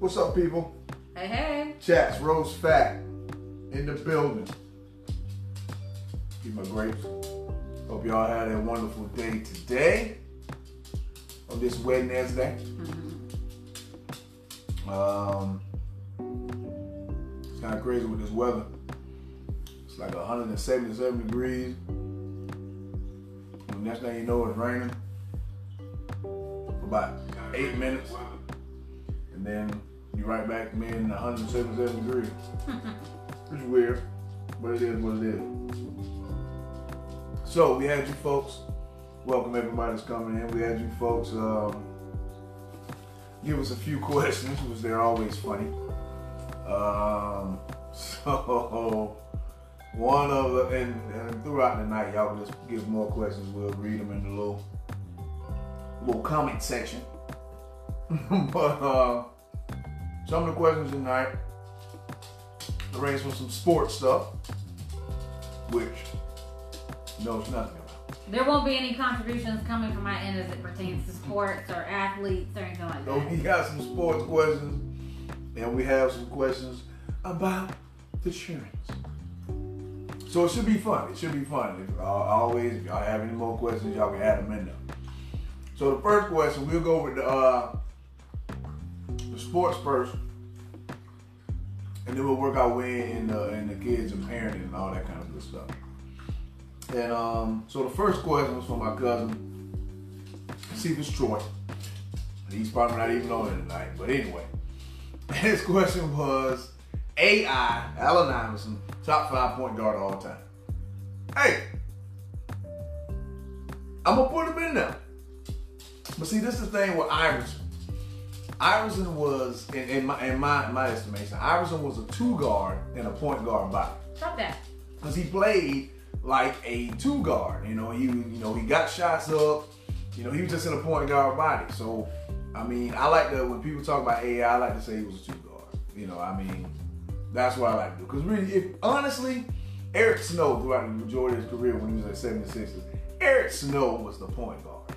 What's up, people? Hey, hey. Chats, Rose Fat in the building. Keep my grapes. Hope y'all had a wonderful day today on this Wednesday. Um, it's kind of crazy with this weather. It's like 177 degrees. And next thing you know, it's raining for about eight minutes. And then you right back man in 177 degrees. It's weird, but it is what it is. So we had you folks. Welcome everybody that's coming in. We had you folks um, give us a few questions, which they're always funny. Um, so one of the and, and throughout the night, y'all just give more questions. We'll read them in the little little comment section. but uh, some of the questions tonight range from some sports stuff, which knows nothing about. There won't be any contributions coming from my end as it pertains to sports or athletes or anything like that. So we got some sports questions, and we have some questions about the insurance. So it should be fun. It should be fun. If, uh, always, if y'all have any more questions, y'all can add them in there. So the first question, we'll go with the, uh, the sports first, and then we'll work our way in the, in the kids and parenting and all that kind of good stuff. And um, so the first question was from my cousin, Cephas Troy. He's probably not even on it tonight. But anyway, his question was AI, Allen Iverson, top five point guard of all time. Hey, I'm gonna put him in there. But see, this is the thing with Iverson. Iverson was, in, in my in my, my estimation, Iverson was a two guard and a point guard body Stop that. because he played like a two guard. You know, he you know he got shots up. You know, he was just in a point guard body. So, I mean, I like to when people talk about AI, I like to say he was a two guard. You know, I mean, that's what I like to do. Because really, if honestly, Eric Snow throughout the majority of his career when he was at 76ers, Eric Snow was the point guard.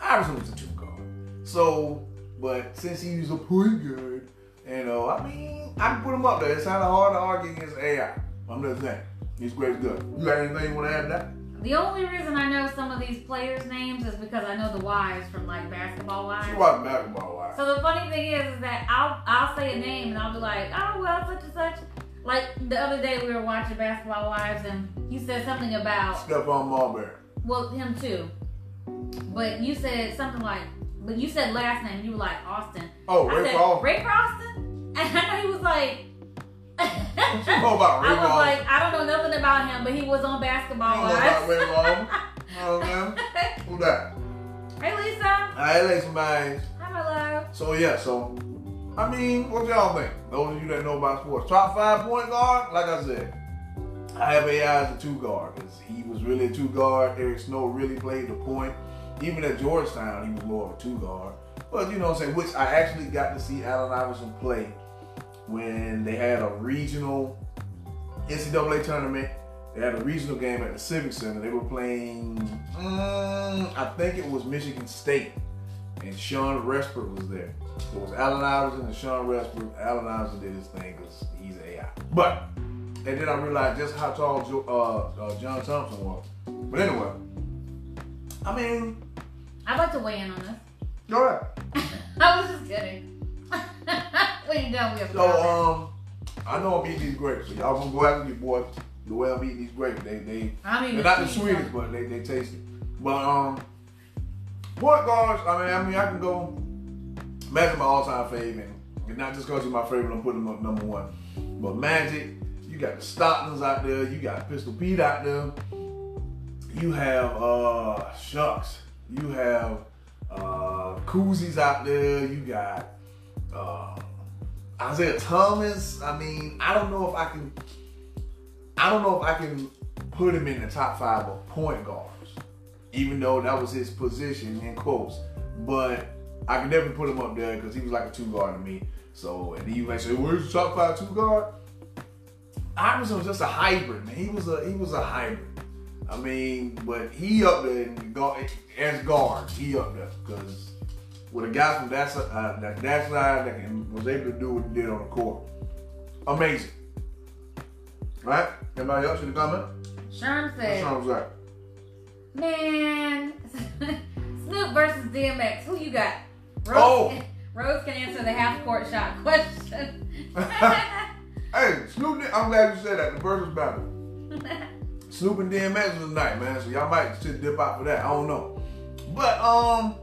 Iverson was a two guard. So, but since he was a point guard, you know, I mean, I can put him up there. It's kind of hard to argue against AI. I'm just saying. He's great good. You got anything you want to add to that? The only reason I know some of these players' names is because I know the wives from like basketball wives. She wives. watch basketball wise. So the funny thing is, is that I'll I'll say a name and I'll be like, oh well, such and such. Like the other day we were watching Basketball Wives and you said something about Stephon Marbury. well him too, but you said something like, but you said last name. You were like Austin. Oh, said Paul. Ray Croston, and I know he was like. What you know about Ray I was like, I don't know nothing about him, but he was on Basketball don't know about. Ray Paul. Oh, man. Who that? hey Lisa, I like somebody. hi my love. So, yeah, so, I mean, what y'all think? Those of you that know about sports. Top five point guard, like I said, I have AI as a two guard because he was really a two guard. Eric Snow really played the point. Even at Georgetown, he was more of a two guard. But you know what I'm saying, which I actually got to see Allen Iverson play when they had a regional NCAA tournament. They had a regional game at the Civic Center. They were playing, mm, I think it was Michigan State, and Shawn Respert was there. It was Allen Iverson and Shawn Respert. Allen Iverson did his thing because he's AI. But and then I realized just how tall Jo- uh, uh, John Thompson was. But anyway, I mean, I'd like to weigh in on this. go ahead. I was just kidding. when you done, we have So um, I know I'm eating these grapes. So y'all gonna go after me, boy. The way I'm eating these grapes, they they I mean, they're not the sweetest, but they they taste it. But um, point guards. I mean, I mean, I can go. Magic my all-time favorite, and not just because he's my favorite, I'm putting him up number one. But Magic, you got the Stocktons out there, you got Pistol Pete out there, you have uh shucks, you have uh Cousys out there, you got uh Isiah Thomas. I mean, I don't know if I can. I don't know if I can put him in the top five of point guards, even though that was his position in quotes. But I can never put him up there because he was like a two guard to me. So, and you might say, "Where's the top five two guard?" Iverson was just a hybrid, man. He was a he was a hybrid. I mean, but he up there in guard, as guard. He up there because with a guy from that side, uh, that, that side that can, was able to do what he did on the court. Amazing. Right? Anybody else in the comment? Sherm What's said, wrong with that? man, Snoop versus DMX. Who you got? Rose, Oh. Rose can answer the half court shot question. Hey, Snoop, I'm glad you said that. The versus battle. Snoop and DMX was tonight, man. So y'all might just dip out for that. I don't know. But um,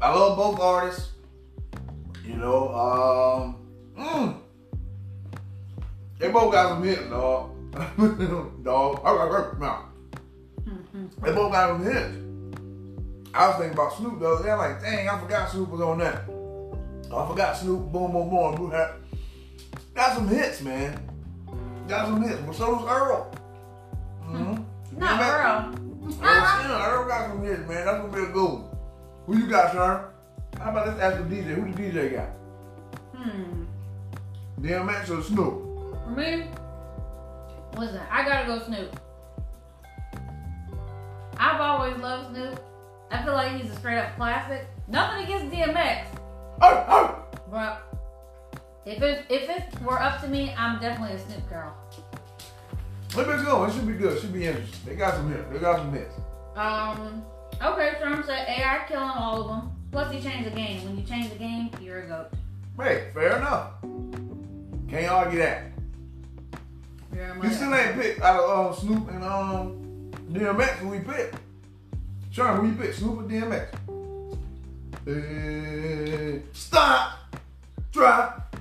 I love both artists. You know, um, mm, they both got some hits, dog. dog. No. They both got some hits. I was thinking about Snoop though. They're like, dang, I forgot Snoop was on that. I forgot Snoop. Boom, boom, boom. Had got some hits, man. Got some hits. But so does Earl. Mm-hmm. Not Earl. Earl, Earl got some hits, man. That's gonna be a one. Who you got, Sean? How about let's ask the DJ? Who the DJ got? Hmm. DMX or Snoop? For me, listen, I gotta go Snoop. I've always loved Snoop. I feel like he's a straight up classic. Nothing against DMX, Oh, oh. but if it if it were up to me, I'm definitely a Snoop girl. Let me go. It should be good. It should be interesting. They got some hits. They got some hits. Um. Okay, Trump said AI killing all of them. Plus, he changed the game. When you change the game, you're a goat. Hey, fair enough. Can't argue that. A You still ain't picked out of um, Snoop and um, DMX who we picked. Sean, who you picked? Snoop or DMX? Uh, stop. Drop.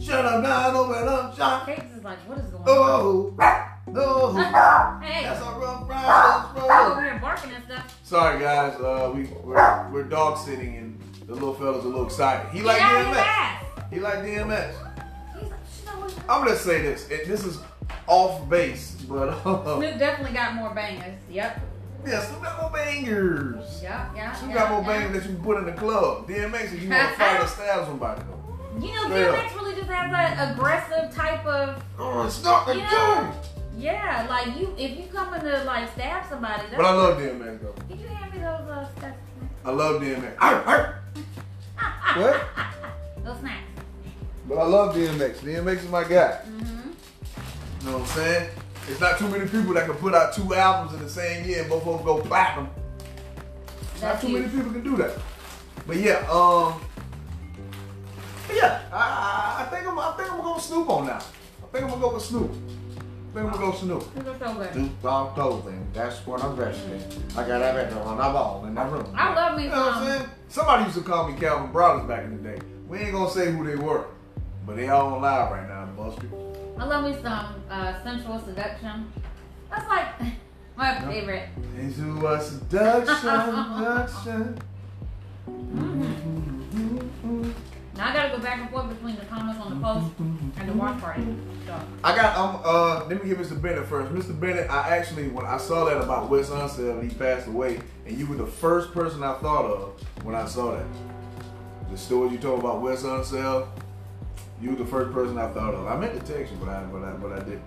Shut up, down, open up, shop. Cakes is like, what is going on? Oh, no. Hey, That's a rough process, you over bro. here barking and stuff. Sorry, guys. Uh, we, we're, we're dog sitting and the little fella's a little excited. He like DMX. He like she's I'm gonna say this. and this is off base, but uh, Snoop definitely got more bangers. Yep. yeah, Snoop got more bangers. Yep. Yeah. Snoop got more bangers that you can put in the club. DMX, if you want to fight or stab somebody. You know. DMX really just has that aggressive type of. Oh, it's not the You know, yeah, like you, if you come in to like stab somebody, that's, But I love DMX though. Did you hand me those uh, stuff? I love DMX. Arr, arr. What? Those snacks. But I love DMX. DMX is my guy. Mm-hmm. You know what I'm saying? There's not too many people that can put out two albums in the same year and both of them go platinum. Not That's too many people can do that. But yeah, um, yeah, I, I, I think I'm, I think I'm gonna go Snoop on now. I think I'm gonna go with Snoop. I'm gonna go Snoop. These are so good. Snoop Dogg clothing. That's what I'm dressed in. I got that at on my ball in that room. I love me You know what I'm saying? Somebody used to call me Calvin Broadus back in the day. We ain't gonna say who they were, but they all on live right now, Buster. I love me some uh, sensual seduction. That's like my favorite. A seduction, seduction. Now I gotta go back and forth between the comments on the post and the watch party. So, I got um uh let me give Mr. Bennett first. Mr. Bennett, I actually when I saw that about Wes Unseld, he passed away, and you were the first person I thought of when I saw that. The story you told about Wes Unseld, you were the first person I thought of. I meant to text you, but I but I but I didn't.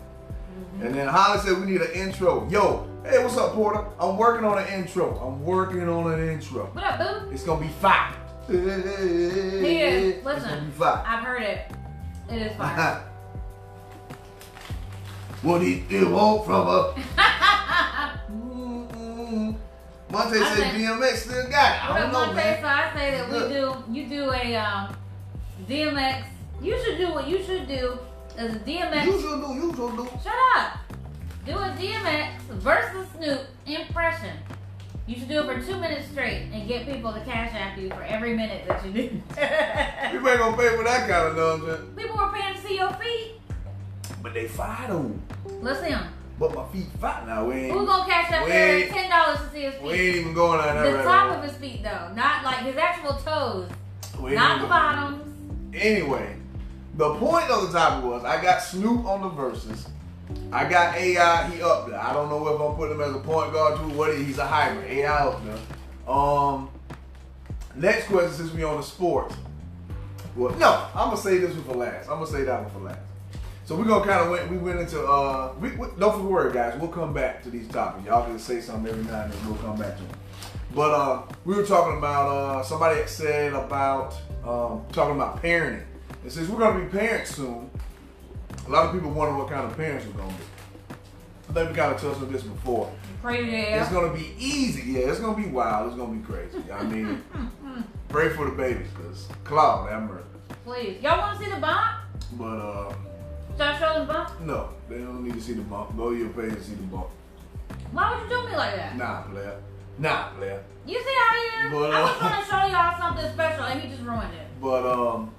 And then Holly said we need an intro. Yo, hey, what's up, Porter? I'm working on an intro. I'm working on an intro. what up, boo? It's gonna be fire. He is. It's gonna Listen. I've heard it. It is fire. what he did want from her. Mm-mm. Monte I said think- DMX still got it. I don't know, Monte? man. So I say that we do. You do a um, DMX. You should do what you should do is a DMX. You should do, you should do. Shut up. Do a DMX versus Snoop impression. You should do it for two minutes straight and get people to cash after you for every minute that you do. People ain't gonna pay for that kind of nonsense. people were paying to see your feet. But they fire though. Let's see him. But my feet fat now. We ain't, Who's gonna cash up there ten dollars to see his feet? we ain't even going on that The right top now. of his feet though, not like his actual toes, not the bottoms. Anyway, the point of the topic was I got Snoop on the verses. I got AI, he up there. I don't know if I'm putting him as a point guard too. What is he's a hybrid. AI up there. Um next question since we on the sports. Well, no, I'm gonna say this one for last. I'm gonna say that one for last. So we're gonna kind of went. We went into. uh we, we, Don't worry, guys. We'll come back to these topics. Y'all can say something every now and then. We'll come back to them. But uh we were talking about uh somebody said about um talking about parenting. And since we're gonna be parents soon, a lot of people wonder what kind of parents we're gonna be. I think we kind of touched on this before. Crazy It's gonna be easy. Yeah, it's gonna be wild. It's gonna be crazy. I mean, pray for the babies, cause Cloud, that murder. Please. Y'all want to see the bump? But uh, Should I show the bump? no, they don't need to see the bump. Go to your page and see the bump. Why would you do me like that? Nah, player. Nah, player. You see how he is? But, I was gonna show y'all something special and he just ruined it. But um,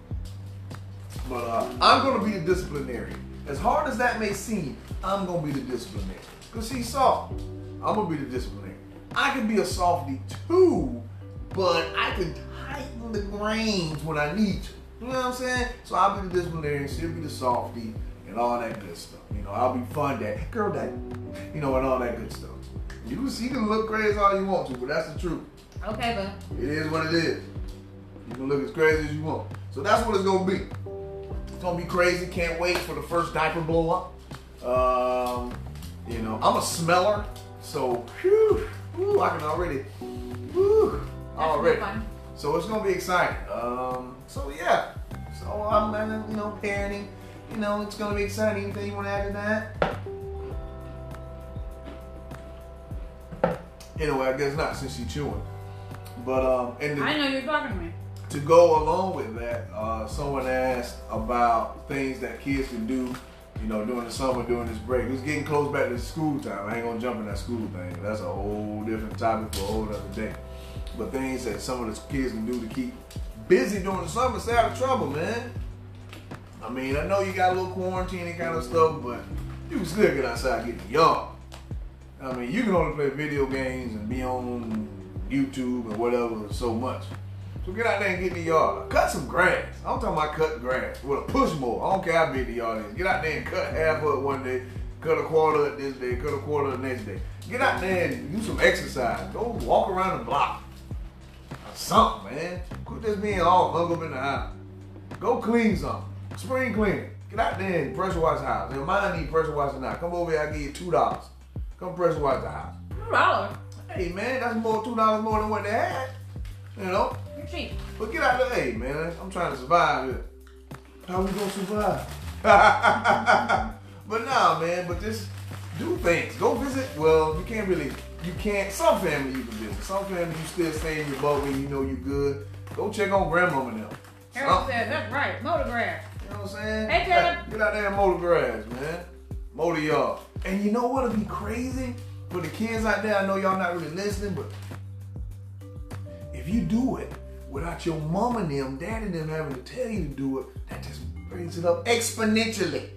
but uh, I'm gonna be the disciplinarian. As hard as that may seem, I'm gonna be the disciplinarian. Cause he's soft. I'm gonna be the disciplinarian. I can be a softy too, but I can tighten the reins when I need to. You know what I'm saying? So I'll be the disciplinarian, she'll be the softy, and all that good stuff. You know, I'll be fun dad, girl dad, you know, and all that good stuff. You can see can look crazy all you want to, but that's the truth. Okay, but It is what it is. You can look as crazy as you want. So that's what it's gonna be. It's gonna be crazy. Can't wait for the first diaper blow up. Um, you know, I'm a smeller, so whew, whew, I can already, whew, already. So it's gonna be exciting. Um, so yeah. So I'm, you know, parenting. You know, it's gonna be exciting. Anything you want to add to that? Anyway, I guess not since she's chewing. But um, and the, I know you're talking to me. To go along with that, uh, someone asked about things that kids can do, you know, during the summer, during this break. It's getting close back to school time. I ain't gonna jump in that school thing. That's a whole different topic for a whole other day. But things that some of the kids can do to keep busy during the summer, stay out of trouble, man. I mean, I know you got a little quarantine and kind of stuff, but you can still get outside get the yard. I mean, you can only play video games and be on YouTube and whatever so much. So get out there and get in the yard. Cut some grass. I'm talking about cutting grass with a push mower. I don't care how big the yard is. Get out there and cut half of it one day, cut a quarter of this day, cut a quarter the next day. Get out there and do some exercise. Go walk around the block. Or something, man. Quit just being all hung up in the house. Go clean something. Spring cleaning. Get out there and pressure wash the house. And mine need pressure washing now. Come over here, I'll give you two dollars. Come pressure wash the house. Two dollars. Hey man, that's more two dollars more than what they had. You know? You're cheap. But get out there, hey man, I'm trying to survive here. How we gonna survive? but nah, man, but just do things. Go visit. Well, you can't really, you can't. Some family you can visit. Some family you still stay in your boat and you know you good. Go check on grandmama now. Harold said, that's right. Motor grass. You know what I'm saying? Hey, Taylor. Get out there and mow the grass, man. Mow the yard. And you know what'll be crazy? For the kids out there, I know y'all not really listening, but if you do it without your mom and them, dad and them having to tell you to do it, that just brings it up exponentially.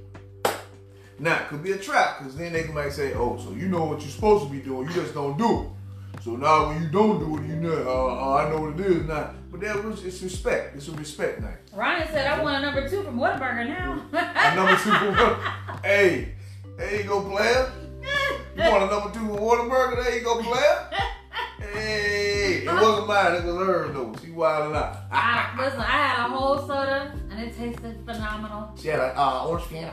Now, it could be a trap, because then they might say, oh, so you know what you're supposed to be doing, you just don't do it. So now when you don't do it, you know, uh, uh, I know what it is now. But that was, it's respect. It's a respect thing. Ryan said, I want a number two from Whataburger now. A number two for what? Hey, there you go, player. You want a number two for Whataburger? There you go, player. It wasn't mine. It was hers though. She wilding out. I, listen, I had a whole soda and it tasted phenomenal. She had an uh, orange Fanta.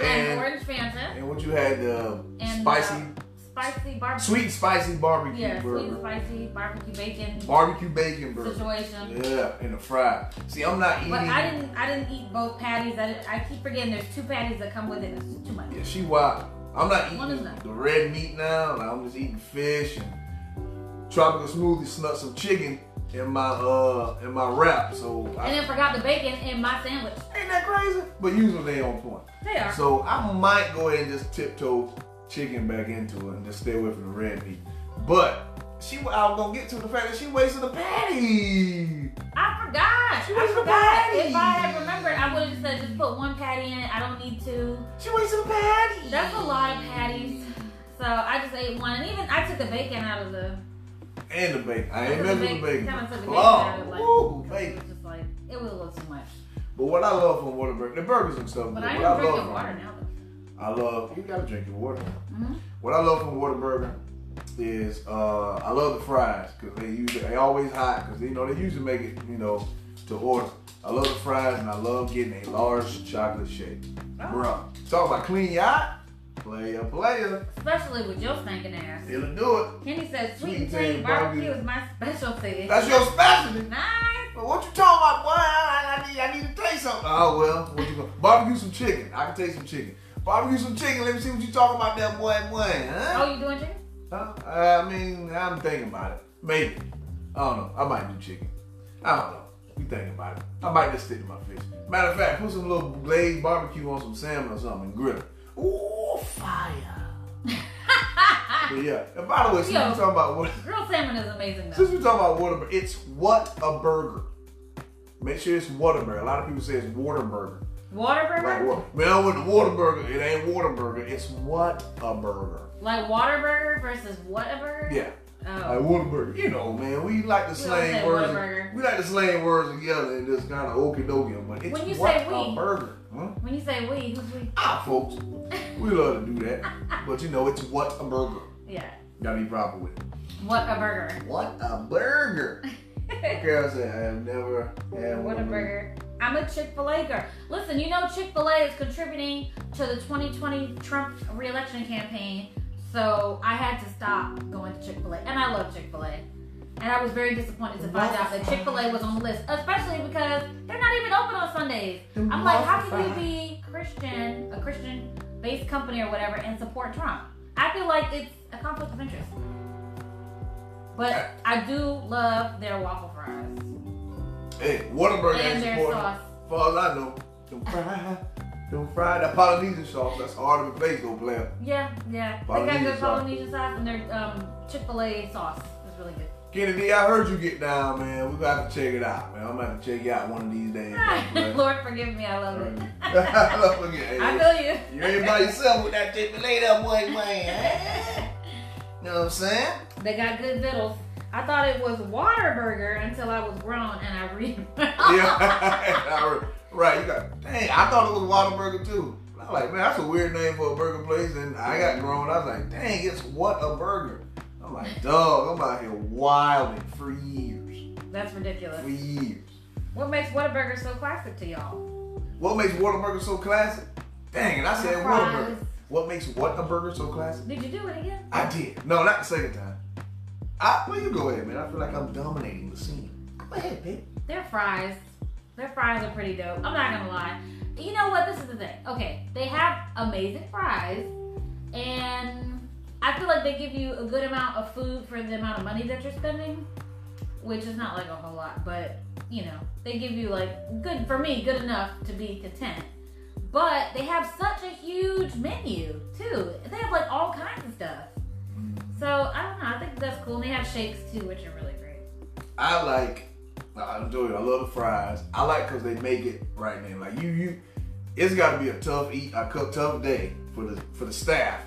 And orange Fanta and what you had, the and spicy, uh, spicy barbecue. sweet and spicy barbecue Yeah, sweet burger. spicy barbecue bacon Barbecue bacon burger. situation. Yeah, and the fried. See, I'm not eating. But I didn't. I didn't eat both patties. I, I keep forgetting there's two patties that come with it. It's too much. Yeah, she wild. I'm not eating the red meat now. Like, I'm just eating fish and tropical smoothie. Snuck some chicken in my uh in my wrap. So And I, then forgot the bacon in my sandwich. ain't that crazy? But usually they on point. They are. So I might go ahead and just tiptoe chicken back into it and just stay away from the red meat. But she, I was gonna get to the fact that she wasted a patty. I forgot. She I was a patty. If I had remembered, I would have just said just put one patty in it. I don't need two. She wasted a patty. That's a lot of patties. So I just ate one, and even I took the bacon out of the. And the bacon. I ain't messing with the bacon. Kind of the bacon Oh, out of it, like, woo, 'cause bacon. It was just like it was a little too much. But what I love from Whataburger, the burgers and stuff. But I am love drinking from- water now. Though. I love. You gotta drink your water. hmm What I love from Whataburger is uh, I love the fries because they use they always hot because you know they usually make it you know to order. I love the fries, and I love getting a large chocolate shake. Oh. Bruh, talk about clean yacht. Player, player. Especially with your stinking ass. It'll do it. Kenny says sweet Sweet and tangy tangy barbecue barbecue. is my specialty. That's your specialty. nice. But what you talking about, boy? I, I need, I need to taste something. Oh well, what you gonna barbecue some chicken? I can taste some chicken. Barbecue some chicken. Let me see what you talking about, that boy, boy. Huh? Oh, you doing chicken? Huh? Uh, I mean, I'm thinking about it. Maybe. I don't know. I might do chicken. I don't know. We thinking about it. I might just stick to my fish. Matter of fact, put some little glazed barbecue on some salmon or something and grill it. Ooh, fire. but yeah. And by the way, since Yo. we talking about what Grilled salmon is amazing though. since we're talking about Whataburger, it's what a burger. Make sure it's Whataburger. A lot of people say it's Waterburger. Waterburger? Like what? Man, I went to Waterburger. It ain't Waterburger. It's what a burger. Like Waterburger versus Whataburger? Yeah. Oh. Like Whataburger. You know, man, we like to We slang words. Whataburger. We like to slang words together and just kind of okey dokey them. But it's When you what say a we- burger. Huh? When you say we, who's we? Ah, folks. We love to do that. but you know, it's what a burger. Yeah. Gotta be proper with it. What a burger. What a burger. Okay, I have never had What a burger. I'm a Chick fil A girl. Listen, you know Chick fil A is contributing to the 2020 Trump reelection campaign. So I had to stop going to Chick fil A. And I love Chick fil A. And I was very disappointed to find out that Chick fil A was on the list, especially because they're not even open on Sundays. I'm like, how can you be Christian, a Christian based company or whatever, and support Trump? I feel like it's a conflict of interest. But I do love their waffle fries Hey, Whataburger and ain't their supporting. sauce. As far as I know, them fried, them fried, that Polynesian sauce, that's hard to replace, though, player. Yeah, yeah. They got Polynesian good sauce. Polynesian sauce and their um, Chick fil A sauce is really good. Kennedy, I heard you get down, man. We got to check it out, man. I'm gonna have to check you out one of these days. man. Lord forgive me, I love it. Look at hey, I feel you. You ain't by yourself with that Chick-fil-A there, boy, man. You know what I'm saying? They got good vittles. I thought it was Waterburger until I was grown and I read. yeah. right, you got, dang, I thought it was Whataburger too. I was like, man, that's a weird name for a burger place. And I got grown, I was like, dang, it's what a burger. I'm like, dog, I'm out here wilding for years. That's ridiculous. For years. What makes Whataburger so classic to y'all? What makes Whataburger so classic? Dang, and I said Fries. Whataburger. What makes what a burger so classic? Did you do it again? I did. No, not the second time. I, well, you go ahead, man. I feel like I'm dominating the scene. Go ahead, babe. Their fries. Their fries are pretty dope. I'm not gonna lie. You know what? This is the thing. Okay, they have amazing fries, and I feel like they give you a good amount of food for the amount of money that you're spending, which is not like a whole lot, but you know, they give you like good for me, good enough to be content. But they have such a huge menu too. They have like all kinds of stuff. So I don't know. I think that's cool. And they have shakes too, which are really great. I like. I enjoy it. I love the fries. I like because they make it right then. Like you, you. It's got to be a tough eat, a tough day for the for the staff.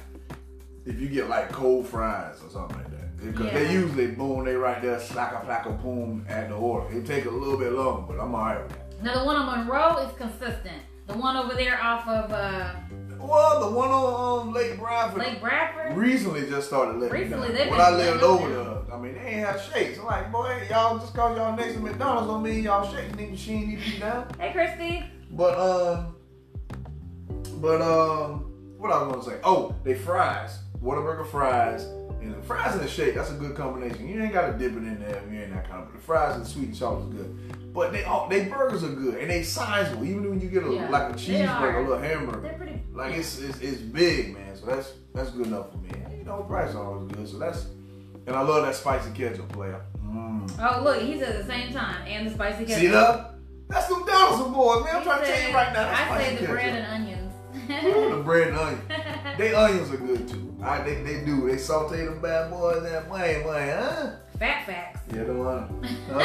If you get like cold fries or something like that, because Yeah. they usually boom, they right there, slacka flacka boom at the order. It take a little bit longer, but I'm alright with that. Now the one on Monroe is consistent. The one over there off of uh, Well, the one on um, Lake Bradford Lake Bradford. recently just started letting Recently, me down. When been I lived over there, I mean, they ain't have shakes. I'm like, boy, y'all just cause y'all next to McDonald's don't mean y'all shake need machine need to be down. Hey, Christy. But um, but um, what I was gonna say? Oh, they fries, Whataburger fries, and the fries and the shake. That's a good combination. You ain't gotta dip it in there if you ain't that kind of. But the fries and sweet and salt is good. But they all they burgers are good and they sizable. Even when you get a Yeah, like a cheeseburger, a little hamburger. They're pretty. Like it's, it's it's big, man. So that's that's good enough for me. And, you know, the price is always good. So that's and I love that spicy ketchup player. Mm. Oh, look, he said at the same time, and the spicy ketchup. See that? That's them Donaldson boys, man. I'm He trying to tell you right now. I say the ketchup. bread and onions. Ooh, the bread and onion. They onions are good too. I, they, they do. They saute them bad boys that way, way, huh? Fat facts. Yeah, the one. Huh?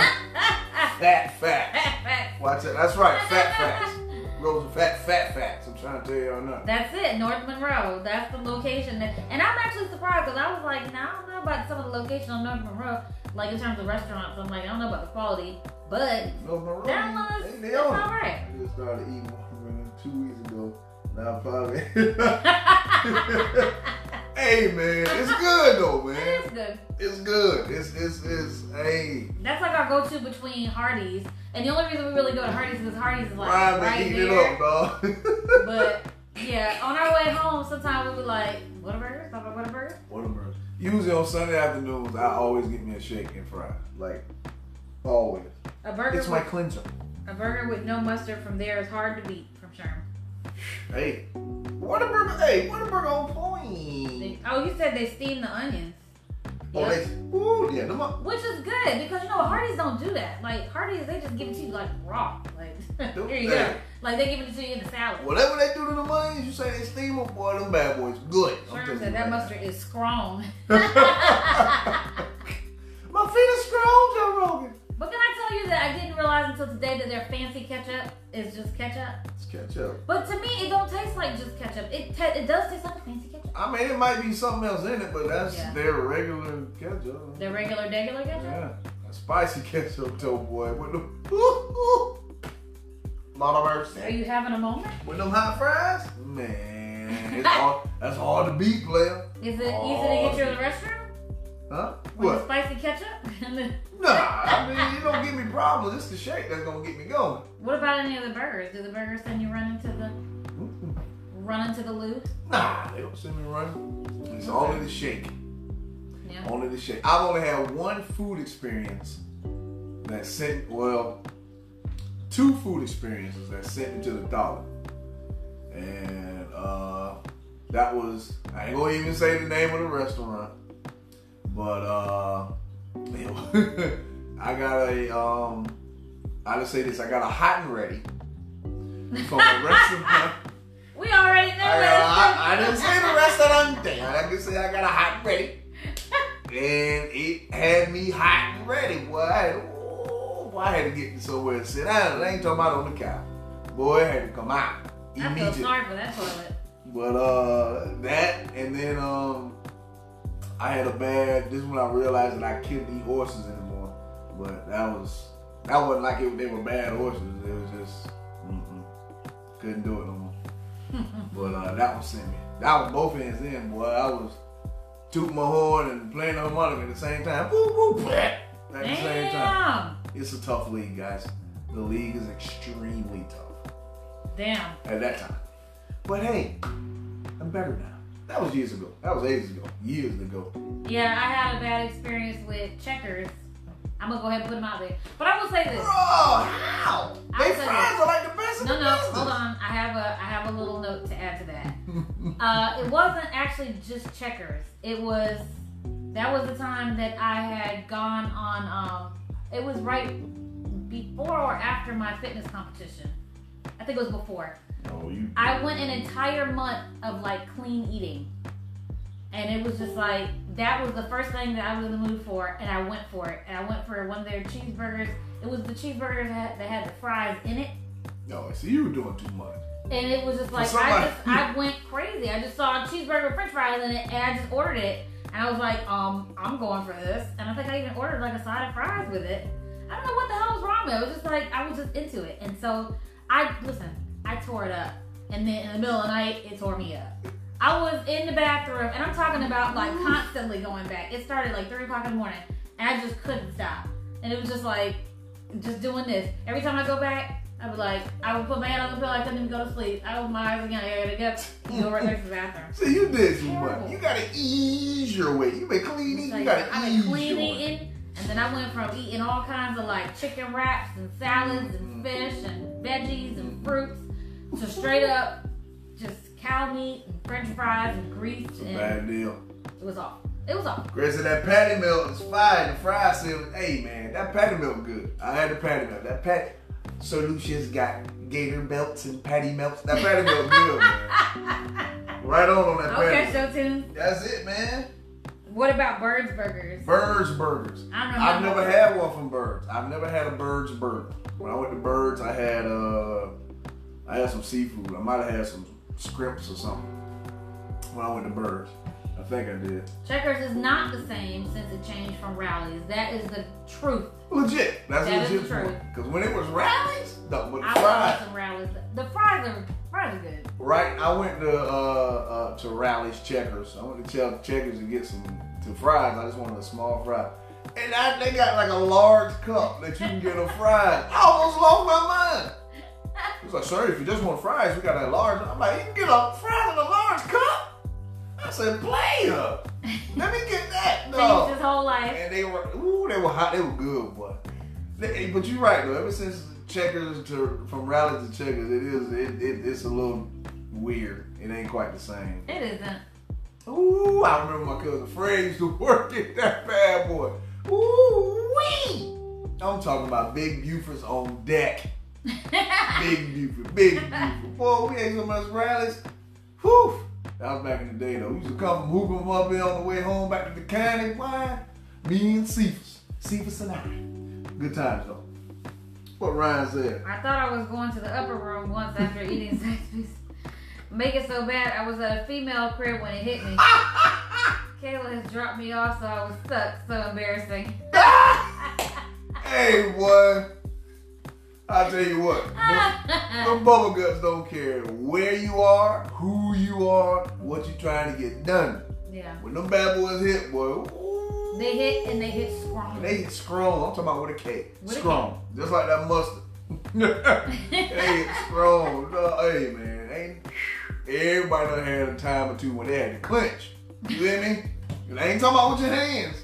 Fat fat. Fat facts. Watch it. That's right. Fat facts. Rose of fat fat facts. I'm trying to tell y'all now. That's it, North Monroe. That's the location. That, and I'm actually surprised because I was like, now I don't know about some of the location on North Monroe, like in terms of restaurants. I'm like, I don't know about the quality, but North Monroe, that was they, they that's all right. I just started eating one two weeks ago. Now probably Hey man, it's good though, man. is good. It's good. It's it's it's hey. That's like our go-to between Hardee's, and the only reason we really go to Hardee's is because Hardee's is like Ryan right eating there. it up, dog. But yeah, on our way home, sometimes we'll be like, "What a burger? Stop at what a burger?" Whataburger. Usually on Sunday afternoons, I always get me a shake and fry. Like always. A burger, It's my cleanser. a burger with no mustard from there is hard to beat from Sherm. Hey, Whataburger. Hey, Whataburger on point. They- oh, you said they steam the onions. Oh, Yep. they. Ooh, yeah. Them up. Which is good because you know Hardee's don't do that. Like Hardee's, they just give it to you like raw. Like here you go. Like they give it to you in the salad. Whatever they do to the onions, you say they steam them, boy. Them bad boys good. Sherm said that right mustard is strong. My feet are strong, Joe Rogan. But can I tell you that I didn't realize until today that their fancy ketchup is just ketchup. It's ketchup. But to me, it don't taste like just ketchup. It it does taste like a fancy ketchup. I mean, it might be something else in it, but that's Yeah. their regular ketchup. The regular, regular ketchup. Yeah, a spicy ketchup, toe boy. With them, ooh, ooh. Lord of Are you having a moment? With them hot fries, man, it's that's hard to beat, player. Is it easy to get you in the restroom Huh? with the What? spicy ketchup? Nah, I mean, it don't give me problems. It's the shake that's gonna get me going. what about any of the burgers? Do the burgers send you running to the Mm-mm. running to the loo? Nah, they don't send me running. It's only the shake. Yeah. Only the shake. I've only had one food experience that sent, well, two food experiences that sent me to the dollar. And uh, that was, I ain't gonna even say the name of the restaurant, but uh, I got a, um, I just say this, I got a hot and ready from a restaurant. We already know I, that. I, I didn't say the restaurant thing. I can say I got a hot and ready. And it had me hot and ready. Boy, I had, ooh, boy, I had to get somewhere to sit down. I ain't talking about on the couch. Boy, it had to come out I feel sorry for that toilet. But uh, that and then um, I had a bad. This is when I realized that I couldn't eat horses anymore. But that was that wasn't like it, they were bad horses. It was just mm-mm, couldn't do it no more. But uh, that one sent me. That was both ends in, boy. I was tooting my horn and playing the harmonica at the same time. Woo woo at the same time. Damn. It's a tough league, guys. The league is extremely tough Damn. at that time. But hey, I'm better now. That was years ago. That was ages ago. Years ago. Yeah, I had a bad experience with checkers. I'm gonna go ahead and put them out there. But I will say this. Bro, how? They fries are like the best No, no, business. hold on. I have a I have a little note to add to that. Uh, it wasn't actually just checkers. It was that was the time that I had gone on. Um, it was right before or after my fitness competition. I think it was before. Oh, you. I went an entire month of like clean eating. And it was just like that was the first thing that I was in the mood for, and I went for it. And I went for one of their cheeseburgers. It was the cheeseburger that had, that had the fries in it, No, I see, you were doing too much. and it was just like I just I went crazy. I just saw a cheeseburger with French fries in it, and I just ordered it. And I was like, um, I'm going for this. And I think I even ordered like a side of fries with it. I don't know what the hell was wrong with it. It was just like I was just into it, and so I listen. I tore it up, and then in the middle of the night, it tore me up. I was in the bathroom, and I'm talking about like constantly going back. It started like three o'clock in the morning, and I just couldn't stop. And it was just like, just doing this. Every time I go back, I would like, I would put my head on the pillow. I couldn't even go to sleep. I opened my eyes again. I gotta get and go right back to the bathroom. See, you did Terrible. much. You gotta ease your way. You been clean eating. Like, You gotta I've ease been clean your way. eating, and then I went from eating all kinds of like chicken wraps and salads and mm-hmm. fish and veggies and fruits to straight up just cow meat and French fries and grease, It's a and bad deal. it was awful. It was awful. Said that patty melt is fine. The fries said, hey man, that patty melt good. I had the patty melt. That patty. Sir Lucius got gator belts and patty melts. That patty melt good, man. Right on on that Okay, patty. show tunes. That's it, man. What about Birds Burgers? Birds Burgers. I don't know. I've never had one from Birds. I've never had a Birds burger. When I went to Birds, I had uh, I had some seafood. I might have had some scrimps or something. When I went to Birds, I think I did. Checkers is not the same since it changed from Rally's. That is the truth. Legit. That's That is legit the truth. Because when it was rallies, no, but the I fries. some Rally's. The fries are fries are good. Right, I went to uh, uh to Rally's Checkers. I went to Checkers to get some to fries. I just wanted a small fry, and I, they got like a large cup that you can get a fries. I almost lost my mind. It's like, sir, if you just want fries, we got that large. I'm like, you can get a fries in a large cup. I said, player, let me get that. Changed No. his whole life. And they were, ooh, they were hot. They were good, boy. They- but you're right though. Ever since checkers to from rally to checkers, it is it, it it's a little weird. It ain't quite the same. It isn't. Ooh, I remember my cousin Fred used to work at that bad boy. Ooh wee! I'm talking about Big Buford's on deck. Big Buford, Big Buford. Boy, we ate so much rallies. Whew. That was back in the day though. We used to come from hooping them up here on the way home back to the county. Why? Me and Cephas. Cephas and I. Good times though. What Ryan said. I thought I was going to the upper room once after eating sex piece. Make it so bad I was at a female crib when it hit me. Kayla has dropped me off, so I was stuck. So embarrassing. hey boy. I tell you what. them- Them bubble guts don't care where you are, who you are, what you trying to get done. yeah. When them bad boys hit, boy, ooh, They hit and they hit strong. they hit strong. I'm talking about with a K. With a strong. Just like that mustard. they hit strong. Uh, Hey man, ain't everybody done had a time or two when they had to clinch. You hear me? And I ain't talking about with your hands.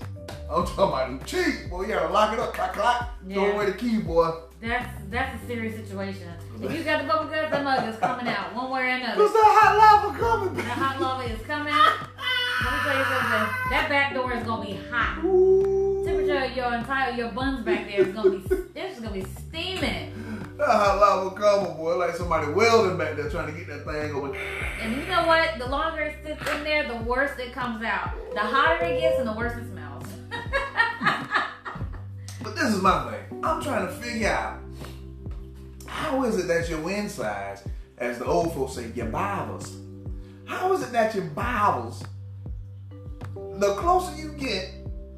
I'm talking about them cheeks, boy. You gotta lock it up, clack, clack. Throw Yeah. away the key, boy. That's that's a serious situation. If you got the bubble guts, that mug is coming out one way or another. Cause that hot lava coming That back. hot lava is coming. Let me tell you something. That back door is gonna be hot. Ooh. Temperature of your entire your buns back there is gonna be it's gonna be steaming. That hot lava coming, boy. Like somebody welding back there trying to get that thing over. And you know what? The longer it sits in there, the worse it comes out. The hotter it gets and the worse it smells. But this is my thing. I'm trying to figure out how is it that your insides, as the old folks say, your Bibles. How is it that your Bibles, the closer you get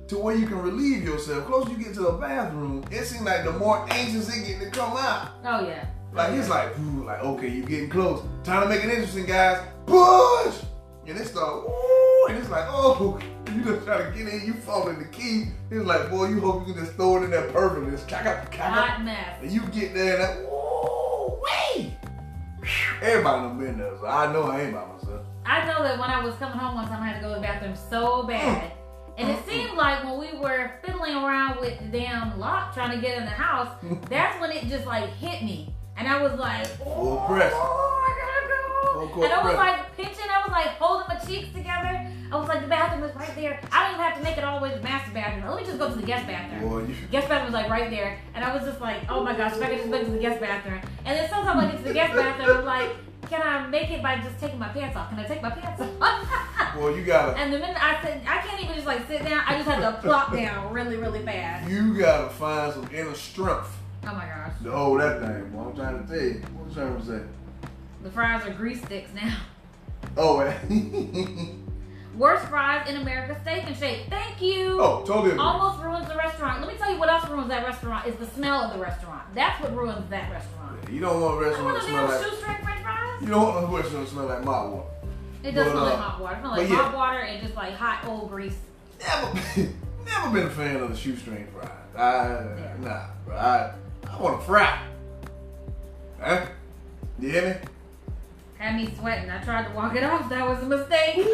to where you can relieve yourself, closer you get to the bathroom, it seems like the more anxious it get to come out. oh yeah. Like oh, it's like, ooh, like okay, you're getting close. Time to make it interesting, guys. Push, and it start, ooh, and it's like, oh, you just try to get in, you fall in the key. It's like, boy, you hope you can just throw it in there perfectly. Just cack up, cack up, Hot mess. and you get there and that, ooh, wait. Everybody done been there, so I know I ain't by myself. I know that when I was coming home one time, I had to go to the bathroom so bad. Mm. And it seemed like when we were fiddling around with the damn lock trying to get in the house, mm. that's when it just like hit me. And I was like, Full oh, press. I Full gotta go. court And I was like pinching, I was like holding my cheeks together. I was like, the bathroom is right there. I don't even have to make it all the way to the master bathroom. Let me just go to the guest bathroom. Boy, you, Guest bathroom was like right there, and I was just like, oh my gosh, if I could just make it to the guest bathroom. And then sometimes I get to the guest bathroom, I'm like, can I make it by just taking my pants off? Can I take my pants off? well, you gotta, and the minute I said, I can't even just like sit down, I just had to plop down really, really fast. you gotta find some inner strength Oh my gosh. to hold that thing. Boy, I'm trying to tell you. What I'm trying to say? The fries are grease sticks now. Oh, man. Eh. Worst fries in America, Steak and Shake. Thank you. oh, totally. agree. Almost ruins the restaurant. Let me tell you what else ruins that restaurant is the smell of the restaurant. That's what ruins that restaurant. You don't want a restaurant to smell like. shoestring french fries. You don't want a restaurant to smell like mop water. It does But, smell like hot water. It smells like yeah. hot water and just like hot old grease. Never, never been a fan of the shoestring fries. I, Yeah. nah, bro. I, I want a fry. Huh? You hear me? Had me sweating. I tried to walk it off. That was a mistake. You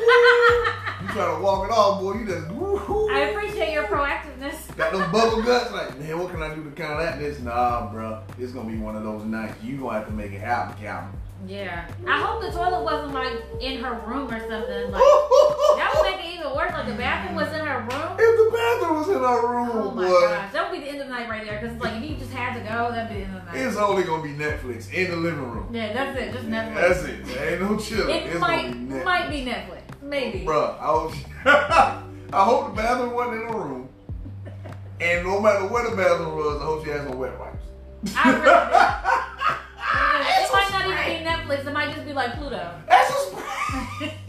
try to walk it off, boy. You just woo I appreciate your proactiveness. Got them bubble guts. Like, man, what can I do to counteract this? Nah, bro. It's gonna be one of those nights. You gonna have to make it happen, Calvin. Yeah. I hope the toilet wasn't like in her room or something. Like that would make it even worse. Like the bathroom was in her room. If the bathroom was in her room, Oh my boy, gosh, that would be the end of the night right there. Cause like if you just had to go, that'd be the end of the night. it's only gonna be Netflix in the living room. yeah, that's it. Just Netflix. That's it. There ain't no chilling. It it's might be Netflix. might be Netflix. Maybe. Bruh, I hope, I hope the bathroom wasn't in the room. And no matter where the bathroom was, I hope she has some wet wipes. I really It might not even be Netflix. It might just be like Pluto. That's a spray.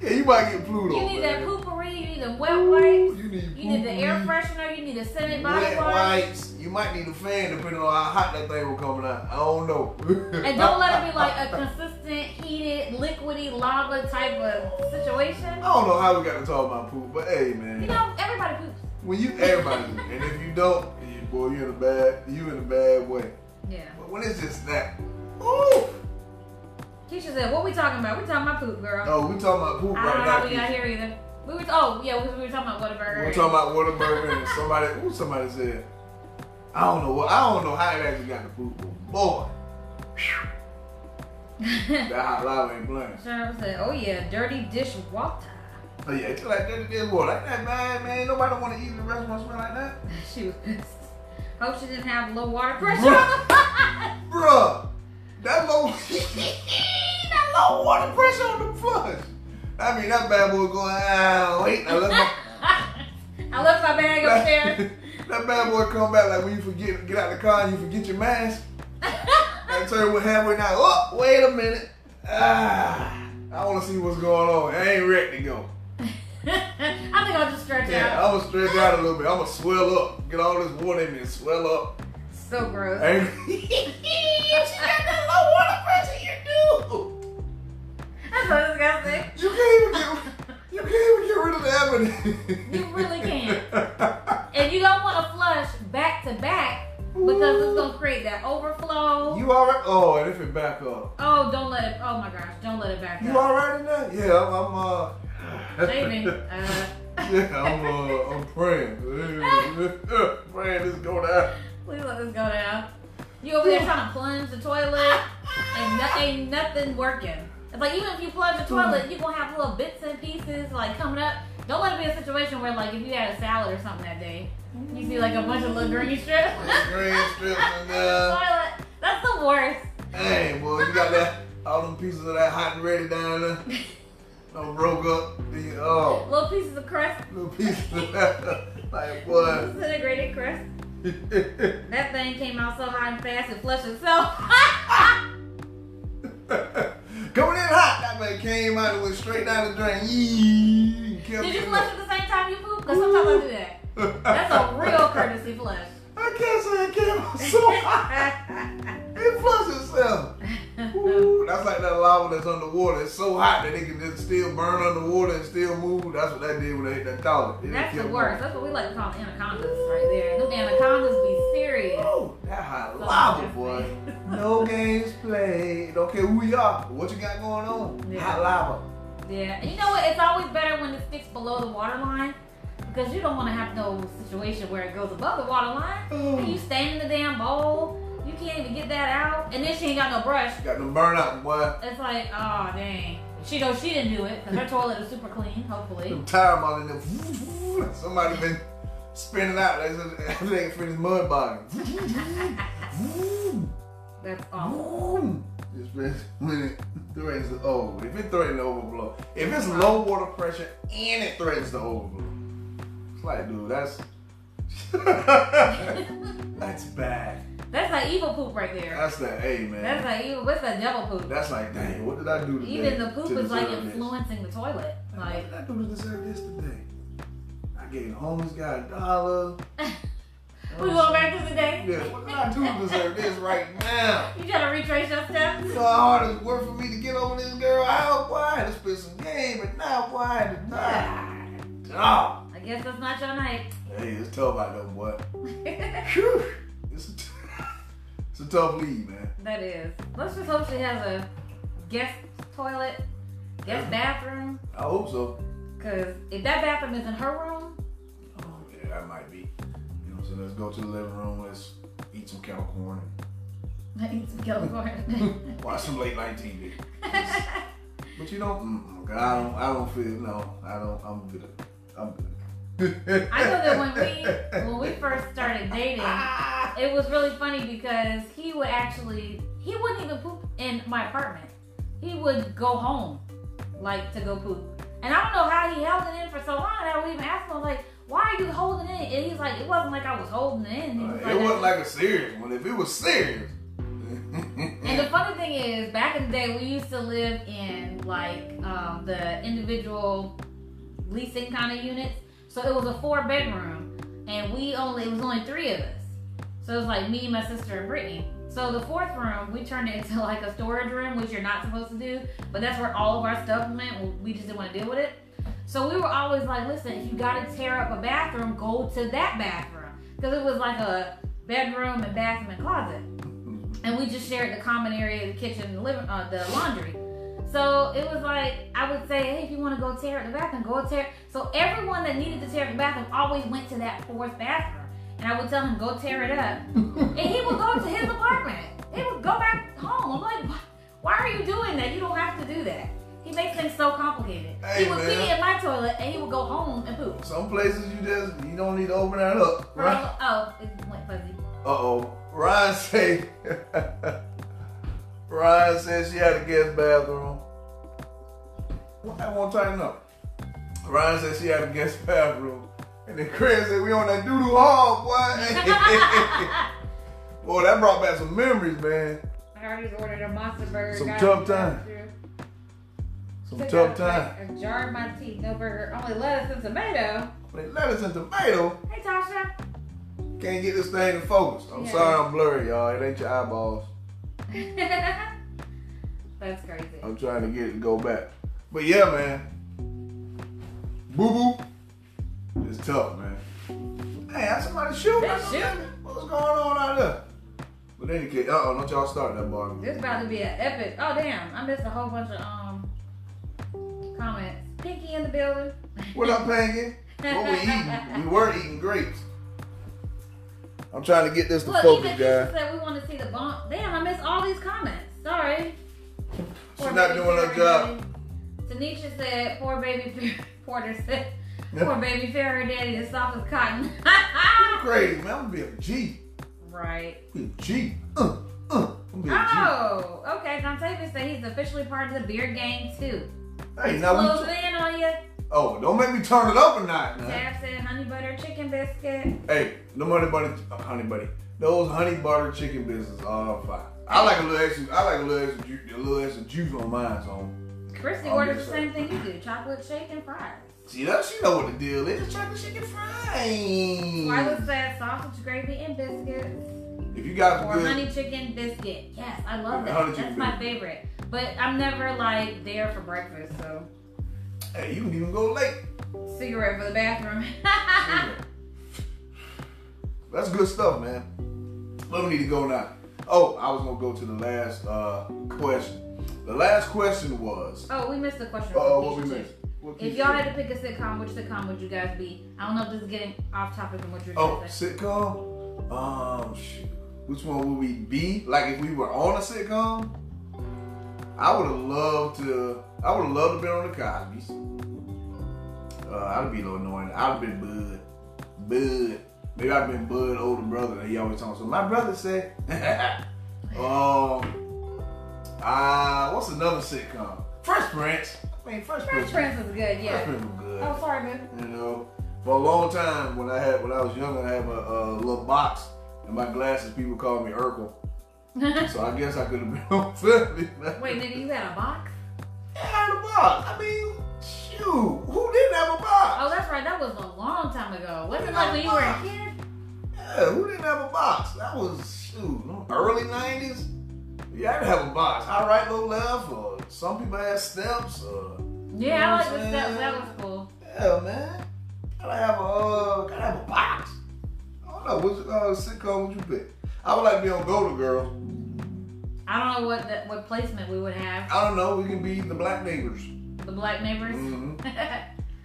yeah, you might get Pluto. You need that man. Poo-Pourri. You need the wet Ooh, wipes. You need You need the air freshener. You need the scented body Wet wash. wipes. You might need a fan depending on how hot that thing will coming out. I don't know. And don't let it be like a consistent, heated, liquidy, lava type of situation. I don't know how we got to talk about poop, but hey, man. You know, everybody poops. When you everybody, and if you don't, boy, you in a bad, you in a bad way. Yeah. But when it's just that, ooh. Keisha said, "What we talking about? We talking about poop, girl. Oh, we talking about poop I right don't know now. how we got here either. We were oh yeah, we, we were talking about Whataburger. We're talking about Whataburger and somebody, ooh, somebody said, I don't know what, I don't know how it actually got the poop, but boy, that hot lava ain't playing. Cheryl said, "Oh yeah, dirty dish water." Oh yeah, it's like dirty this water, like that bad, man. Nobody want to eat in a restaurant smell like that. She was pissed. Hope she didn't have low water pressure. Bruh, that low, that low water pressure on the flush. I mean, that bad boy going, ah, wait, I left my, I left my bag up there. that bad boy come back like when you forget, get out of the car and you forget your mask. And turn with halfway now. Oh, wait a minute. Ah, I want to see what's going on. I ain't ready to go. I think I'll just stretch Yeah, out. I'm gonna stretch out a little bit. I'm gonna swell up. Get all this water in me and swell up. So gross. And she got that low water pressure. You do. That's so disgusting. You can't even get. You can't even get rid of the evidence. You really can't. And you don't want to flush back to back because it's gonna create that overflow. You alright? Oh, and if it back up. oh, don't let it. Oh my gosh, don't let it back up. You up. alright in there? Yeah, I'm. I'm uh. Uh, yeah, I'm. Uh, I'm praying. praying this go down. please let this go down. You over there trying to plunge the toilet, and no, ain't nothing working. It's like even if you plunge the toilet, you gonna have little bits and pieces like coming up. Don't let it be a situation where like if you had a salad or something that day, you see like a bunch of little green strips. Green strips in the there. toilet. That's the worst. Hey, boy, you got that all them pieces of that hot and ready down there. No broke up. The, oh, Little pieces of crust, little pieces of. Like what? disintegrated crust. That thing came out so hot and fast it flushed itself. Coming in hot, that man came out and went straight down the drain. Did you flush at the same time you poop? Because sometimes I do that. That's a real courtesy flush. I can't say it came out so hot. It flushed itself. Ooh, that's like that lava that's underwater. It's so hot that it can just still burn underwater and still move. That's what that did when they hit that. It That's the worst. That's what we like to call anacondas right there. Them anacondas be serious. Oh, that hot lava, boy. No games played. Don't care who you are. What you got going on? Yeah. Hot lava. Yeah. And you know what? It's always better when it sticks below the water line. Because you don't want to have no situation where it goes above the water line. And you stand in the damn bowl. You can't even get that out. And then she ain't got no brush. Got no burnout, boy. It's like, oh dang. She knows she didn't do it because her toilet is super clean, hopefully. Them tire mouth in there. Somebody been spinning out they finish mud bottom. That's awful. It's been when it threatens to oh, if it threatens to overflow. If it's low water pressure and it threatens to overflow. It's like, dude, that's that's bad. That's like evil poop right there. That's that, hey man. That's like evil. What's that devil poop? That's like, dang, what did I do today? Even the poop is like deserve this? influencing the toilet. What Like, did I do to deserve this today? I gave the homeless guy a dollar. we going back to today. Yeah, what did I do to deserve this right now? You trying to retrace your steps? You know how hard it worked for me to get over this girl out? Boy, I had to spend some game, but now, boy, I had to die. Dog. I guess that's not your night. Hey, it's tough out there, boy. Phew. It's a, t- it's a tough lead, man. that is. Let's just hope she has a guest toilet, guest bathroom. I hope so. Cause if that bathroom is in her room, Oh, yeah, that might be. You know, so let's go to the living room. Let's eat some kettle corn I need some California. and watch some late night TV. But you know, mm-mm, 'cause I don't, I don't feel, no, I don't, I'm good. I'm good. I know that when we when we first started dating, it was really funny because he would actually he wouldn't even poop in my apartment. He would go home, like to go poop. And I don't know how he held it in for so long. I would even ask him, I was like, "Why are you holding it?" in?" And he's like, "It wasn't like I was holding it in." Was it wasn't like a serious one. If it was serious, and the funny thing is, back in the day, we used to live in like um, the individual leasing kind of units. So it was a four bedroom, and we only it was only three of us. So it was like me, my sister, and Brittany. So the fourth room, we turned it into like a storage room, which you're not supposed to do. But that's where all of our stuff went. We just didn't want to deal with it. So we were always like, listen, if you got to tear up a bathroom, go to that bathroom because it was like a bedroom and bathroom and closet and we just shared the common area, the kitchen, the living, uh, the laundry. So it was like I would say, hey, if you want to go tear up the bathroom, go tear. So everyone that needed to tear up the bathroom always went to that fourth bathroom, and I would tell him go tear it up, and he would go to his apartment. He would go back home. I'm like, why are you doing that? You don't have to do that. He makes things so complicated. Hey, he would man. pee in my toilet, and he would go home and poop. Some places you just you don't need to open that up, right? Oh, it went fuzzy. Uh oh. Ryan say Ryan said she had a guest bathroom. I won't tighten up. Ryan said she had a guest bathroom. And then Chris said we on that doo-doo hall, boy. boy, that brought back some memories, man. I already ordered a monster burger. Some tough time. Some Took tough time. A jar of my teeth, no burger, only lettuce and tomato. But lettuce and tomato Hey Tasha. can't get this thing to focus. I'm Yeah. sorry I'm blurry, y'all. It ain't your eyeballs. That's crazy. I'm trying to get it to go back. But yeah, man. Boo boo. It's tough, man. Hey, that's somebody shooting. Out there. shooting. What's going on out there? But any case, uh oh, don't y'all start that bar. This about to be an epic. Oh damn! I missed a whole bunch of um comments. Pinky in the building. What up, Pangy? What we eating? We were eating grapes. I'm trying to get this to Look, focus, guys. Said we want to see the bump. Damn, I missed all these comments. Sorry. She's not doing her job. Tanisha said, "Poor baby Porter said, poor baby fairy daddy is soft as cotton." Crazy, man. I'm gonna be a G. right. Be a G. Uh, uh. I'm be a G. Oh, okay. Dontavius said he's officially part of the beer gang too. Hey, now Close we. in on you. Oh, don't make me turn it up a notch. Tab said honey butter chicken biscuit. Hey, no honey butter, uh, honey buddy. Those honey butter chicken biscuits are fine. I like a little extra. I like a little extra, ju- a little extra juice on mine. So Christy ordered the same thing you do: chocolate shake and fries. see that she know what the deal is. Chocolate chicken fries. Twyla said sausage gravy and biscuits. If you got Or good, honey chicken biscuit. Yes, I love that. That's my favorite. But I'm never like there for breakfast, so hey, you can even go late. cigarette for the bathroom. That's good stuff, man. Let me need to go now. Oh, I was gonna go to the last uh, question. The last question was, oh, we missed the question. oh, what we missed? What If y'all had to pick a sitcom, which sitcom would you guys be? I don't know if this is getting off topic from what you're Oh, trying say. sitcom? Um, shoot. Which one would we be? Like if we were on a sitcom? I would have loved to. I would have loved to be on the Cosby's. Uh, I'd be a little annoying. I'd have been Bud. Bud. Maybe I've been Bud older brother. And he always talks. So my brother said. um. Uh, what's another sitcom? Fresh Prince. I mean, Fresh Prince. Fresh Prince was good, Fresh yeah. Prince was good. Oh, sorry, man. You know, for a long time when I had when I was younger, I had a, a little box and my glasses. People called me Urkel, so I guess I could have been on. Wait, nigga, you had a box? Had a box. I mean, shoot, who didn't have a box? Oh, that's right. That was a long time ago. Wasn't it like when you were a kid? Yeah, who didn't have a box? That was shoot, early '90s. Yeah, I didn't have a box. I right, low, left, or some people had steps. Or, Yeah, I like the steps. That was cool. Yeah, man. Gotta have a uh, gotta have a box. I don't know. Which uh, sitcom would you pick? I would like to be on Golden Girls. I don't know what the, what placement we would have. I don't know. We can be the black neighbors. The black neighbors. hmm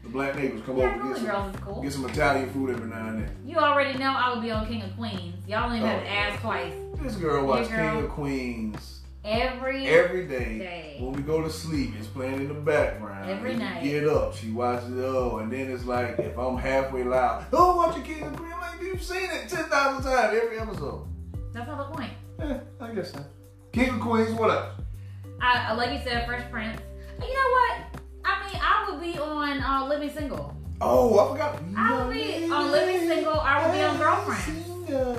The black neighbors come over get some, cool. get some Italian food every now and then. You already know I would be on King of Queens. Y'all don't even have to Oh. ask twice. This girl watches King of Queens Every every day. day. When we go to sleep, it's playing in the background. Every night. Get up, she watches it. Oh, and then it's like if I'm halfway loud, oh, watch your King of Queens. Like, you've seen it ten thousand times every episode. That's not the point. Yeah, I guess so. King of Queens, what else? I, like you said, Fresh Prince. You know what? I mean, I would be on uh, Living Single. Oh, I forgot. I would be on Living Single. I would be on Girlfriend.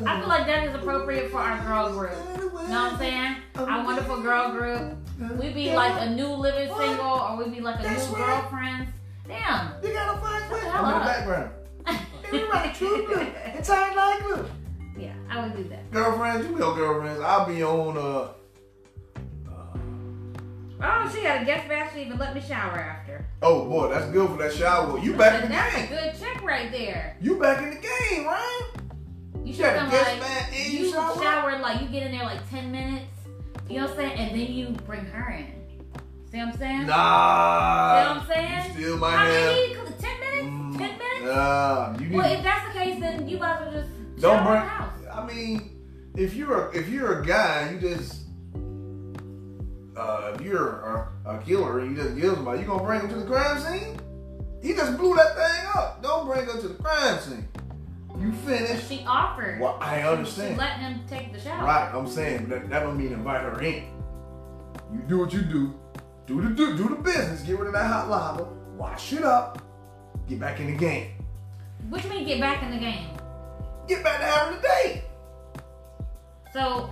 I feel like that is appropriate for our girl group. You know what I'm saying? Our wonderful girl group. We'd be like a new living What? single, or we'd be like a That's new right. girlfriends. Damn. You got a fine Shut the I'm in the background. You right, true blue. It's like blue. Yeah, I would do that. Girlfriends, you know girlfriends. I'll be on uh Oh, she got a guest bath. She even let me shower after. oh boy, that's good for that shower. You back in the That's a game. good check right there. You back in the game, right? You You should come guest like and you you shower. shower like you get in there like ten minutes. You know what I'm saying? And then you bring her in. See what I'm saying? Nah. See what I'm saying? You still might How have. many? Ten minutes? Mm, Ten minutes? Nah, you need. Well, if that's the case, then you guys are just Don't shower bring. the house. I mean, if you're a, if you're a guy, you just uh, if you're a, a killer and you just kill somebody, you gonna bring him to the crime scene? He just blew that thing up. Don't bring her to the crime scene. You finished. She offered. Well, I understand. She let him take the shower. Right, I'm saying that, that don't mean invite her in. You do what you do. Do the do, do the business. Get rid of that hot lava. Wash it up. Get back in the game. What do you mean get back in the game? Get back to having a date. So,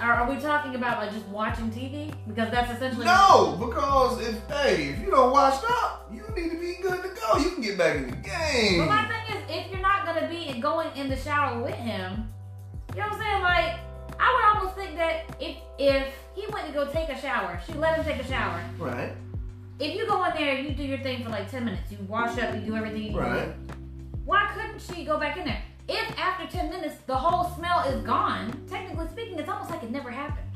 are, are we talking about like just watching TV? Because that's essentially No, because if hey, if you don't washed up, you need to be good to go. You can get back in the game. But my thing is, if you're not gonna be going in the shower with him, you know what I'm saying? Like, I would almost think that if if he went to go take a shower, she let him take a shower. Right, If you go in there, you do your thing for like ten minutes, you wash up, you do everything. You right. Do, why couldn't she go back in there? If after ten minutes the whole smell is gone, technically speaking, it's almost like it never happened.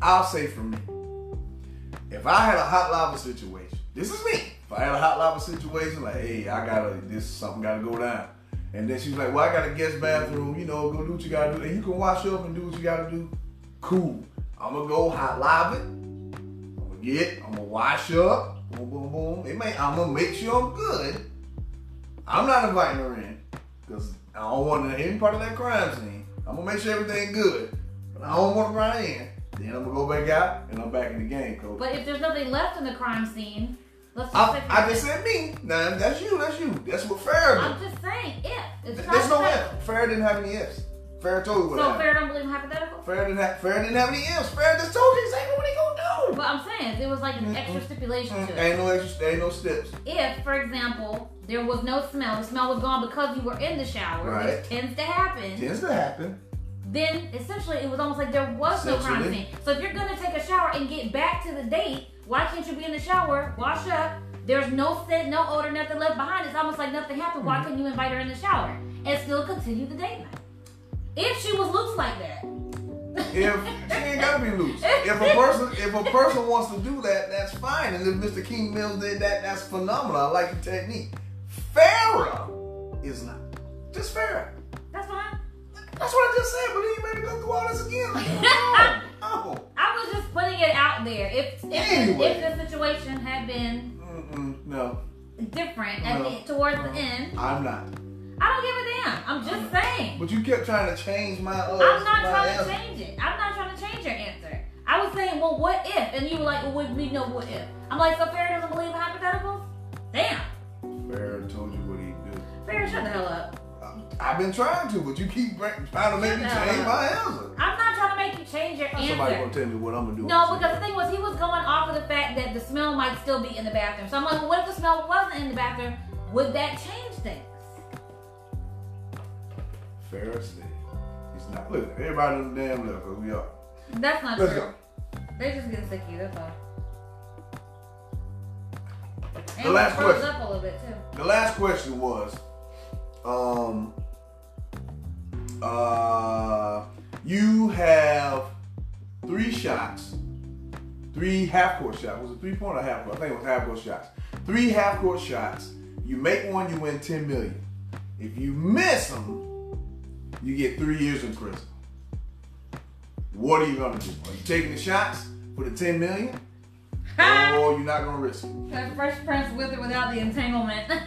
I'll say for me, if I had a hot lava situation, this is me. If I had a hot lava situation, like, hey, I gotta, this something gotta go down. And then she's like, well, I got a guest bathroom, you know, go do what you gotta do. And you can wash up and do what you gotta do. Cool. I'm gonna go hot lava it. I'm gonna get, I'm gonna wash up. Boom, boom, boom. It may, I'm gonna make sure I'm good. I'm not inviting her in because I don't want any part of that crime scene. I'm gonna make sure everything good. But I don't want her right in. Then I'm gonna go back out and I'm back in the game, coach. But if there's nothing left in the crime scene, let's just I, I just said me. Nah, that's you. That's you. That's what Farrah I'm just saying if it's There's no if. Farrah didn't have any ifs. Farrah told you what So happened. Farrah don't believe in hypothetical. Farrah didn't have. Farrah didn't have any ifs. Farrah just told you exactly what he gonna do. But I'm saying there was like an Mm-mm. extra stipulation to it. Ain't no extra. Ain't no steps. If, for example, there was no smell, the smell was gone because you were in the shower, Right. which tends to happen, Tends to happen. then essentially it was almost like there was no crime scene. So if you're gonna take a shower and get back to the date, why can't you be in the shower, wash up? There's no scent, no odor, nothing left behind. It's almost like nothing happened. Why Mm-hmm. couldn't you invite her in the shower and still continue the date night? If she was loose like that. If she ain't gotta be loose. If a person, if a person wants to do that, that's fine. And if Mr. King Mills did that, that's phenomenal. I like the technique. Farrah is not. Just Farrah. That's fine. That's what I just said. But then you made me go through all this again. Like, no, no. I was just putting it out there. If if, Anyway. if the situation had been Mm-mm, no, different at the, towards No. the end, I'm not. I don't give a damn. I'm just saying. But you kept trying to change my. Uh, I'm not trying to answer. change it. I'm not trying to change your answer. I was saying, well, what if? And you were like, well, would we know what if? I'm like, so Farrah doesn't believe in hypotheticals? Damn. Farrah told you what he'd do. Farrah, shut the hell up. I've been trying to, but you keep trying to make me change my answer. I'm not trying to make you change your Somebody answer. Somebody gonna tell me what I'm gonna do. No, because the thing was, he was going off of the fact that the smell might still be in the bathroom. So I'm like, well, what if the smell wasn't in the bathroom? Would that change things? Said he's not. Look, everybody on the damn level, cause we are. That's not Let's true. go. They're just get sick of you, that's all. And The last question. up a little bit too. The last question was, um, uh, you have three shots, three half court shots. Was it three point or half court? I think it was half court shots. Three half court shots. You make one, you win ten million. If you miss them, you get three years in prison. What are you gonna do? Are you taking the shots for the ten million, or you're not gonna risk it? That Fresh Prince with or without the entanglement.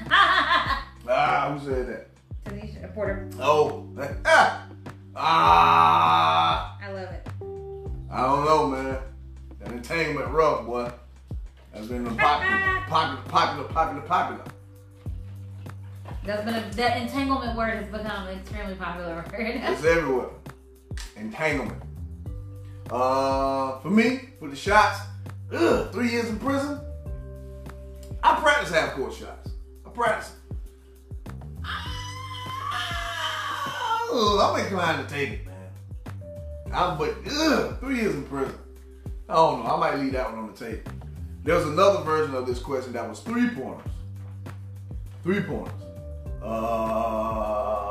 Ah, who said that? Tanisha Porter, Oh, ah, ah, I love it. I don't know, man. That entanglement rough, boy. That's been popular, popular, popular, popular, popular. That's been a, that entanglement word has become an extremely popular word. It's everywhere. entanglement. Uh, for me, for the shots, ugh, three years in prison. I practice half court shots. I practice. I'm inclined to take it, man. I'm but ugh, three years in prison. I don't know. I might leave that one on the table. There's another version of this question that was three pointers. Three pointers. Uh,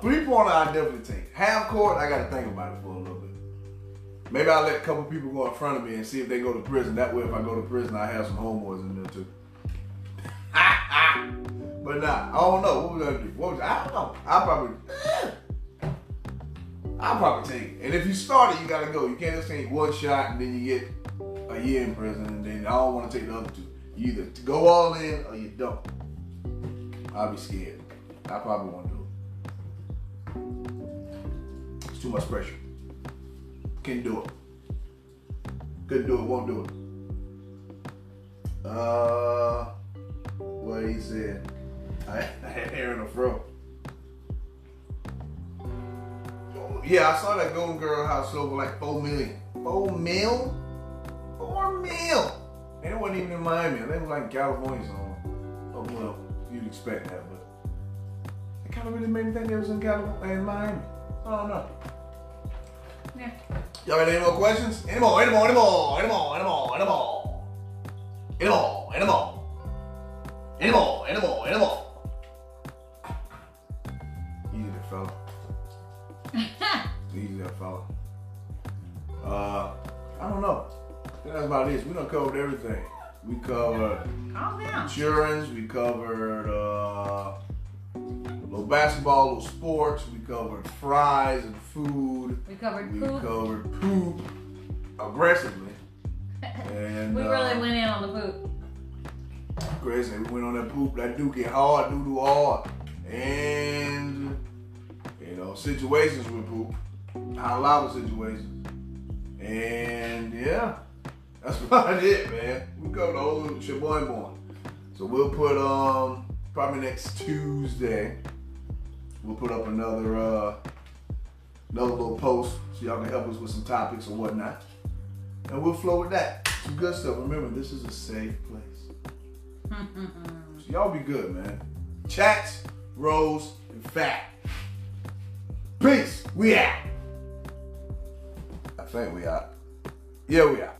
three pointer I definitely take. Half court, I got to think about it for a little bit. Maybe I'll let a couple people go in front of me and see if they go to prison. That way, if I go to prison, I have some homeboys in there too. but nah, I don't know. What was I do? What was I don't know. I probably. I'll probably take it. And if you start it, you gotta go. You can't just take one shot and then you get a year in prison and then I don't want to take the other two. You either go all in or you don't. I'll be scared. I probably won't do it. It's too much pressure. Can't do it. Couldn't do it, won't do it. Uh, what he said. I, I had hair in the fro. Yeah, I saw that Golden Girl house over like four million. Four mil? Four mil. And it wasn't even in Miami. They were like California somewhere. Oh well, you'd expect that, but it kind of really made me think it was in California in Miami. I don't know. Yeah. Y'all got any more questions? Any more, any more, any more, any more, any more, any more. Any more, any more. Any more, any more, any more. Easy there, fella. Easy there, fella. Uh, I don't know. I think that's about it. We done covered everything. We covered Calm down. insurance. We covered uh, little basketball, little sports. We covered fries and food. We covered We poop. covered poop aggressively. And we uh, really went in on the poop. aggressive. We went on that poop, that do get hard, doo do hard. And you know, situations with poop. High lava situations. And yeah. That's about it, man. We covered the whole boy. So we'll put um probably next Tuesday. We'll put up another uh another little post so y'all can help us with some topics or whatnot. And we'll flow with that. Some good stuff. Remember, this is a safe place. So y'all be good, man. Chats, Rose, and Fat. Peace. We out. I think we out. Yeah, we out.